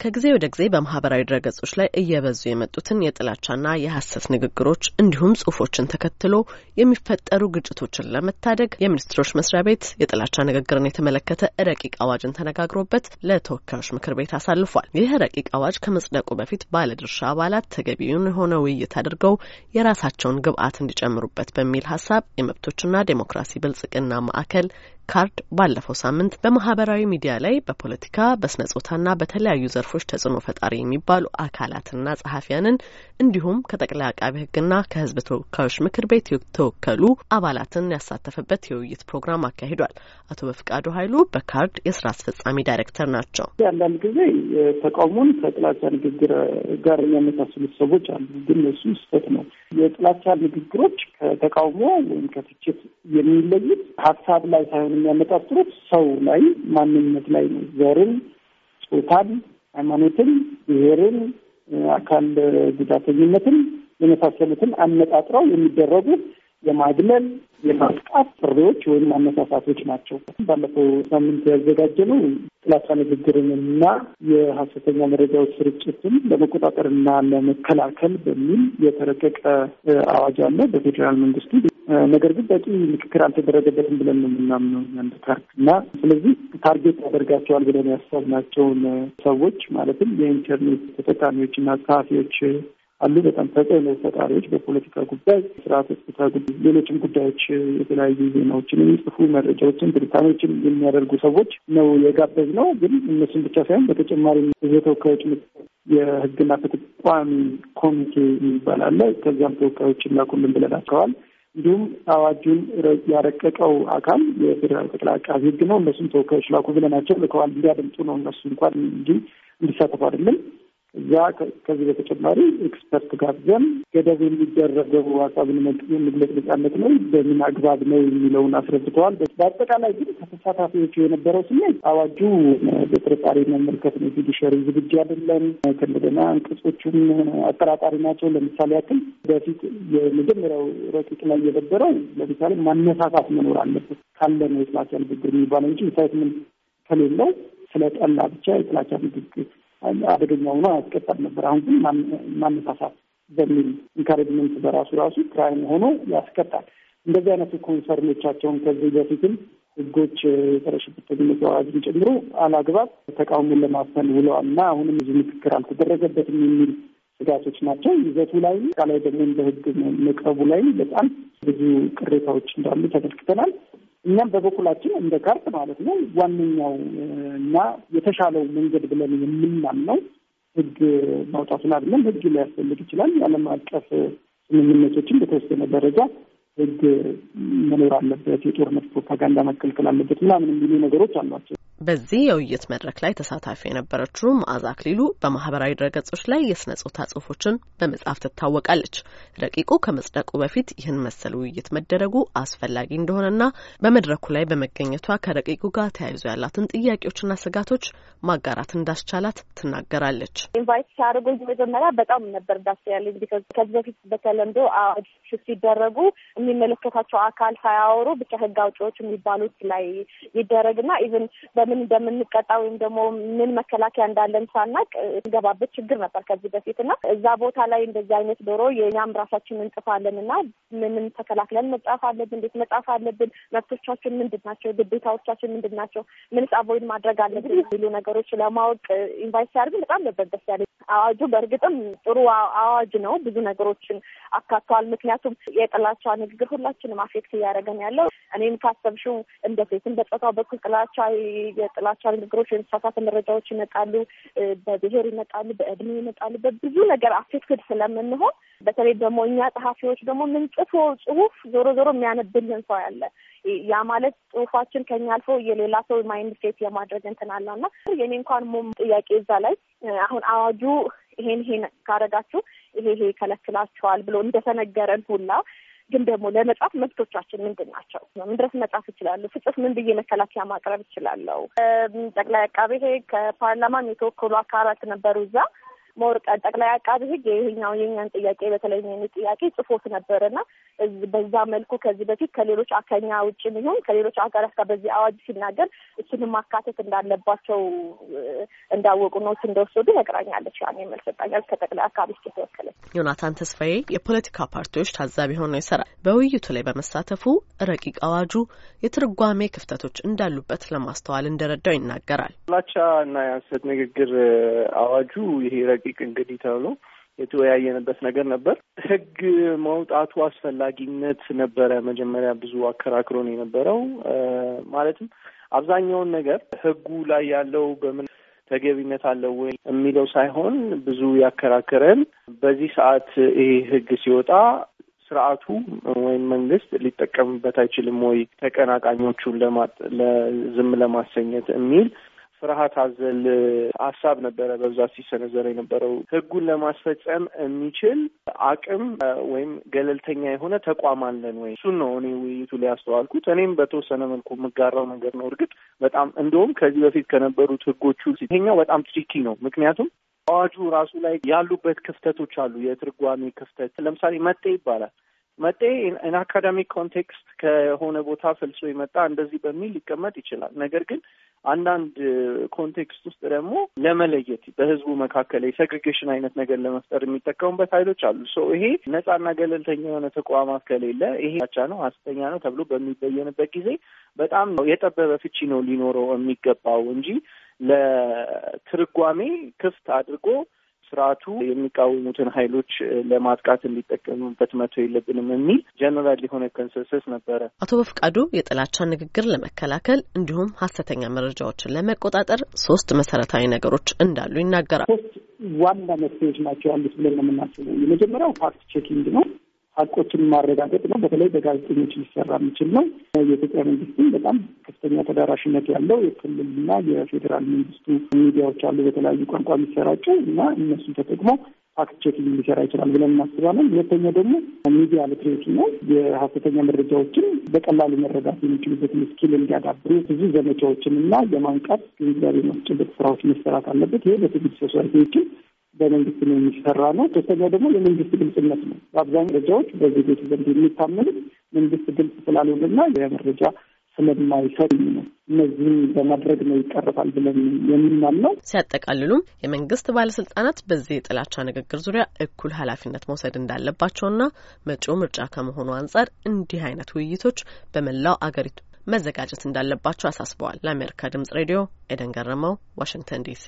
ከጊዜ ወደ ጊዜ በማህበራዊ ድረገጾች ላይ እየበዙ የመጡትን የጥላቻና የሐሰት ንግግሮች እንዲሁም ጽሁፎችን ተከትሎ የሚፈጠሩ ግጭቶችን ለመታደግ የሚኒስትሮች መስሪያ ቤት የጥላቻ ንግግርን የተመለከተ ረቂቅ አዋጅን ተነጋግሮበት ለተወካዮች ምክር ቤት አሳልፏል። ይህ ረቂቅ አዋጅ ከመጽደቁ በፊት ባለድርሻ አባላት ተገቢውን የሆነ ውይይት አድርገው የራሳቸውን ግብአት እንዲጨምሩበት በሚል ሀሳብ የመብቶችና ዴሞክራሲ ብልጽግና ማዕከል ካርድ ባለፈው ሳምንት በማህበራዊ ሚዲያ ላይ በፖለቲካ በስርዓተ ጾታና በተለያዩ ዘርፎች ተጽዕኖ ፈጣሪ የሚባሉ አካላትና ጸሐፊያንን እንዲሁም ከጠቅላይ አቃቢ ሕግና ከሕዝብ ተወካዮች ምክር ቤት የተወከሉ አባላትን ያሳተፈበት የውይይት ፕሮግራም አካሂዷል። አቶ በፍቃዱ ኃይሉ በካርድ የስራ አስፈጻሚ ዳይሬክተር ናቸው። አንዳንድ ጊዜ ተቃውሞን ከጥላቻ ንግግር ጋር የሚያመሳስሉት ሰዎች አሉ፣ ግን እሱ ስህተት ነው። የጥላቻ ንግግሮች ከተቃውሞ ወይም ከትችት የሚለዩት ሀሳብ ላይ ሳይሆን የሚያመጣጥሩት ሰው ላይ ማንነት ላይ ነው። ዘርን፣ ጾታን፣ ሃይማኖትን፣ ብሔርን፣ አካል ጉዳተኝነትን የመሳሰሉትን አነጣጥረው የሚደረጉ የማግለል የማጥቃት ጥሪዎች ወይም አነሳሳቶች ናቸው። ባለፈው ሳምንት ያዘጋጀነው ጥላቻ ንግግርን እና የሀሰተኛ መረጃዎች ስርጭትን ለመቆጣጠርና ለመከላከል በሚል የተረቀቀ አዋጅ አለ በፌዴራል መንግስቱ። ነገር ግን በቂ ምክክር አልተደረገበትም ብለን ነው የምናምነው አንድ ካርድ እና ስለዚህ target ያደርጋቸዋል ብለን ያሰብናቸውን ሰዎች ማለትም የኢንተርኔት ተጠቃሚዎችና ጸሐፊዎች አሉ። በጣም ተጽዕኖ ፈጣሪዎች በፖለቲካ ጉዳይ፣ ስርዓተ ጾታ ጉዳይ፣ ሌሎችም ጉዳዮች የተለያዩ ዜናዎችን የሚጽፉ መረጃዎችን፣ ትንታኔዎችን የሚያደርጉ ሰዎች ነው የጋበዝነው። ግን እነሱን ብቻ ሳይሆን በተጨማሪ ህዝብ ተወካዮች የህግና ፍትህ ቋሚ ኮሚቴ የሚባል አለ። ከዚያም ተወካዮችን ላኩልን ብለናቸዋል። እንዲሁም አዋጁን ያረቀቀው አካል የፌዴራል ጠቅላይ አቃቢ ህግ ነው። እነሱም ተወካዮች ላኩ ብለናቸው ልከዋል። እንዲያደምጡ ነው እነሱ እንኳን እንጂ እንዲሳተፉ አይደለም። እዛ ከዚህ በተጨማሪ expert ጋብዘን ገደብ የሚደረገው ሀሳብን መግለጽ ነጻነት ነው፣ በምን አግባብ ነው የሚለውን አስረድተዋል። በአጠቃላይ ግን ከተሳታፊዎቹ የነበረው ስሜት አዋጁ በጥርጣሬ መመልከት ነው፣ judiciary ዝግጁ አይደለም፣ ከእንደገና አንቀጾቹም አጠራጣሪ ናቸው። ለምሳሌ ያክል በፊት የመጀመሪያው ረቂቅ ላይ የነበረው ለምሳሌ ማነሳሳት መኖር አለበት ካለ ነው የጥላቻ ንግግር የሚባለው እንጂ incitement ከሌለው ስለጠላ ብቻ የጥላቻ ንግግር አደገኛ ሆኖ ያስቀጣል ነበር። አሁን ግን ማነሳሳት በሚል encouragement በራሱ ራሱ crime ሆኖ ያስቀጣል። እንደዚህ አይነቱ concern ኦቻቸውን ከዚህ በፊትም ህጎች የጸረ ሽብርተኝነት አዋጅን ጨምሮ አላግባብ ተቃውሞን ለማፈን ውለዋል እና አሁንም ብዙ ምክክር አልተደረገበትም የሚል ስጋቶች ናቸው። ይዘቱ ላይ ቃላይ ደግሞ እንደ መቅረቡ ላይ በጣም ብዙ ቅሬታዎች እንዳሉ ተመልክተናል። እኛም በበኩላችን እንደ ካርት ማለት ነው ዋነኛው እና የተሻለው መንገድ ብለን የምናምነው ህግ ማውጣቱን አይደለም። ህግ ሊያስፈልግ ይችላል። የዓለም አቀፍ ስምምነቶችን በተወሰነ ደረጃ ህግ መኖር አለበት፣ የጦርነት ፕሮፓጋንዳ መከልከል አለበት ምናምን የሚሉ ነገሮች አሏቸው። በዚህ የውይይት መድረክ ላይ ተሳታፊ የነበረችው መዓዛ አክሊሉ በማህበራዊ ድረገጾች ላይ የስነ ጾታ ጽሁፎችን በመጻፍ ትታወቃለች። ረቂቁ ከመጽደቁ በፊት ይህን መሰል ውይይት መደረጉ አስፈላጊ እንደሆነና በመድረኩ ላይ በመገኘቷ ከረቂቁ ጋር ተያይዞ ያላትን ጥያቄዎችና ስጋቶች ማጋራት እንዳስቻላት ትናገራለች። invite ሲያደርጉኝ መጀመሪያ በጣም ነበር ደስ ያለኝ ከዚህ በፊት በተለምዶ አዋጆች ሲደረጉ የሚመለከታቸው አካል ሳያወሩ ብቻ ህግ አውጪዎች የሚባሉት ላይ ይደረግና even በምን እንደምንቀጣ ወይም ደግሞ ምን መከላከያ እንዳለን ሳናቅ ገባበት ችግር ነበር ከዚህ በፊት እና እዛ ቦታ ላይ እንደዚህ አይነት ዞሮ የእኛም ራሳችን እንጽፋለን እና ምንም ተከላክለን መጻፍ አለብን፣ እንዴት መጻፍ አለብን፣ መብቶቻችን ምንድን ናቸው፣ ግዴታዎቻችን ምንድን ናቸው፣ ምንስ avoid ማድረግ አለብን የሚሉ ነገሮች ለማወቅ invite ሲያደርግ በጣም ነበር ደስ ያለ። አዋጁ በእርግጥም ጥሩ አዋጅ ነው፣ ብዙ ነገሮችን አካቷል። ምክንያቱም የጥላቻ ንግግር ሁላችንም affect እያደረገን ያለው እኔም ካሰብሽው እንደ ሴትም በጾታው በኩል ጥላቻ የጥላቻ ንግግሮች የተሳሳተ መረጃዎች ይመጣሉ፣ በብሔር ይመጣሉ፣ በእድሜ ይመጣሉ። በብዙ ነገር affected ስለምንሆን በተለይ ደግሞ እኛ ጸሐፊዎች ደግሞ ምንጽፈው ጽሁፍ ዞሮ ዞሮ የሚያነብልን ሰው ያለ ያ ማለት ጽሁፋችን ከኛ አልፎ የሌላ ሰው mindset የማድረግ እንትን አለው እና የኔ እንኳን more ጥያቄ እዛ ላይ አሁን አዋጁ ይሄን ይሄን ካረጋችሁ ይሄ ይሄ ይከለክላችኋል ብሎ እንደተነገረን ሁላ ግን ደግሞ ለመጻፍ መብቶቻችን ምንድን ናቸው? ምን ድረስ መጻፍ እችላለሁ? ፍጽፍ ምን ብዬ መከላከያ ማቅረብ እችላለሁ? ጠቅላይ አቃቤ ሕግ ከፓርላማም የተወከሉ አካላት ነበሩ እዛ more ጠቅላይ አቃቤ ሕግ ይህኛው የኛን ጥያቄ በተለይ ጥያቄ ጽፎት ነበር እና በዛ መልኩ ከዚህ በፊት ከሌሎች ከኛ ውጭ ይሁን ከሌሎች ሀገራት ጋር በዚህ አዋጅ ሲናገር እሱንም ማካተት እንዳለባቸው እንዳወቁ ኖት እንደወሰዱ ነግራኛለች። ያን መልስ ሰጣኛል ከጠቅላይ አካባቢ ስ የተወከለ ዮናታን ተስፋዬ የፖለቲካ ፓርቲዎች ታዛቢ ሆነው ይሰራል። በውይይቱ ላይ በመሳተፉ ረቂቅ አዋጁ የትርጓሜ ክፍተቶች እንዳሉበት ለማስተዋል እንደረዳው ይናገራል። ጥላቻ እና የሐሰት ንግግር አዋጁ ይሄ ረቂቅ እንግዲህ ተብሎ የተወያየንበት ነገር ነበር። ህግ መውጣቱ አስፈላጊነት ነበረ መጀመሪያ ብዙ አከራክሮን የነበረው ማለትም አብዛኛውን ነገር ህጉ ላይ ያለው በምን ተገቢነት አለው ወይ የሚለው ሳይሆን ብዙ ያከራከረን በዚህ ሰዓት ይሄ ህግ ሲወጣ ስርዓቱ ወይም መንግስት ሊጠቀምበት አይችልም ወይ ተቀናቃኞቹን ዝም ለማሰኘት የሚል ፍርሃት አዘል ሀሳብ ነበረ በብዛት ሲሰነዘር የነበረው። ህጉን ለማስፈጸም የሚችል አቅም ወይም ገለልተኛ የሆነ ተቋም አለን ወይ? እሱን ነው እኔ ውይይቱ ላይ ያስተዋልኩት። እኔም በተወሰነ መልኩ የምጋራው ነገር ነው። እርግጥ በጣም እንደውም ከዚህ በፊት ከነበሩት ህጎቹ ይሄኛው በጣም tricky ነው። ምክንያቱም አዋጁ ራሱ ላይ ያሉበት ክፍተቶች አሉ። የትርጓሜ ክፍተት ለምሳሌ መጤ ይባላል። መጤ in academic context ከሆነ ቦታ ፈልሶ የመጣ እንደዚህ በሚል ሊቀመጥ ይችላል። ነገር ግን አንዳንድ context ውስጥ ደግሞ ለመለየት በህዝቡ መካከል የ segregation አይነት ነገር ለመፍጠር የሚጠቀሙበት ኃይሎች አሉ። so ይሄ ነጻና ገለልተኛ የሆነ ተቋማት ከሌለ ይሄ ጥላቻ ነው ሐሰተኛ ነው ተብሎ በሚበየንበት ጊዜ በጣም የጠበበ ፍቺ ነው ሊኖረው የሚገባው እንጂ ለትርጓሜ ክፍት አድርጎ ስርዓቱ የሚቃወሙትን ኃይሎች ለማጥቃት እንዲጠቀሙበት መተው የለብንም የሚል ጀነራል የሆነ consensus ነበረ። አቶ በፍቃዱ የጥላቻን ንግግር ለመከላከል እንዲሁም ሀሰተኛ መረጃዎችን ለመቆጣጠር ሶስት መሰረታዊ ነገሮች እንዳሉ ይናገራል። ሶስት ዋና መፍትሄዎች ናቸው ያሉት ብለን ነው የምናስበው። የመጀመሪያው fact checking ነው። ሀቆችን ማረጋገጥ ነው። በተለይ በጋዜጠኞች ሊሰራ የሚችል ነው። የኢትዮጵያ መንግስትም በጣም ከፍተኛ ተዳራሽነት ያለው የክልልና የፌዴራል መንግስቱ ሚዲያዎች አሉ፣ በተለያዩ ቋንቋ የሚሰራጩ እና እነሱን ተጠቅሞ fact checking ሊሰራ ይችላል ብለን እናስባለን። ሁለተኛው ደግሞ media literacy ነው። የሀሰተኛ መረጃዎችን በቀላሉ መረዳት የሚችሉበትን skill እንዲያዳብሩ ብዙ ዘመቻዎችን እና የማንቃት ግንዛቤ ማስጨበጥ ስራዎች መሰራት አለበት። ይሄ በ civil society ዎችን በመንግስት ነው የሚሰራ ነው። ሶስተኛው ደግሞ የመንግስት ግልጽነት ነው። በአብዛኛው መረጃዎች በዜጎች ዘንድ የሚታመኑት መንግስት ግልጽ ስላልሆነና የመረጃ ስለማይሰጥ ነው። እነዚህም በማድረግ ነው ይቀርባል ብለን የምናምነው። ሲያጠቃልሉም የመንግስት ባለስልጣናት በዚህ የጥላቻ ንግግር ዙሪያ እኩል ኃላፊነት መውሰድ እንዳለባቸውና መጪው ምርጫ ከመሆኑ አንጻር እንዲህ አይነት ውይይቶች በመላው አገሪቱ መዘጋጀት እንዳለባቸው አሳስበዋል። ለአሜሪካ ድምጽ ሬዲዮ ኤደን ገረመው፣ ዋሽንግተን ዲሲ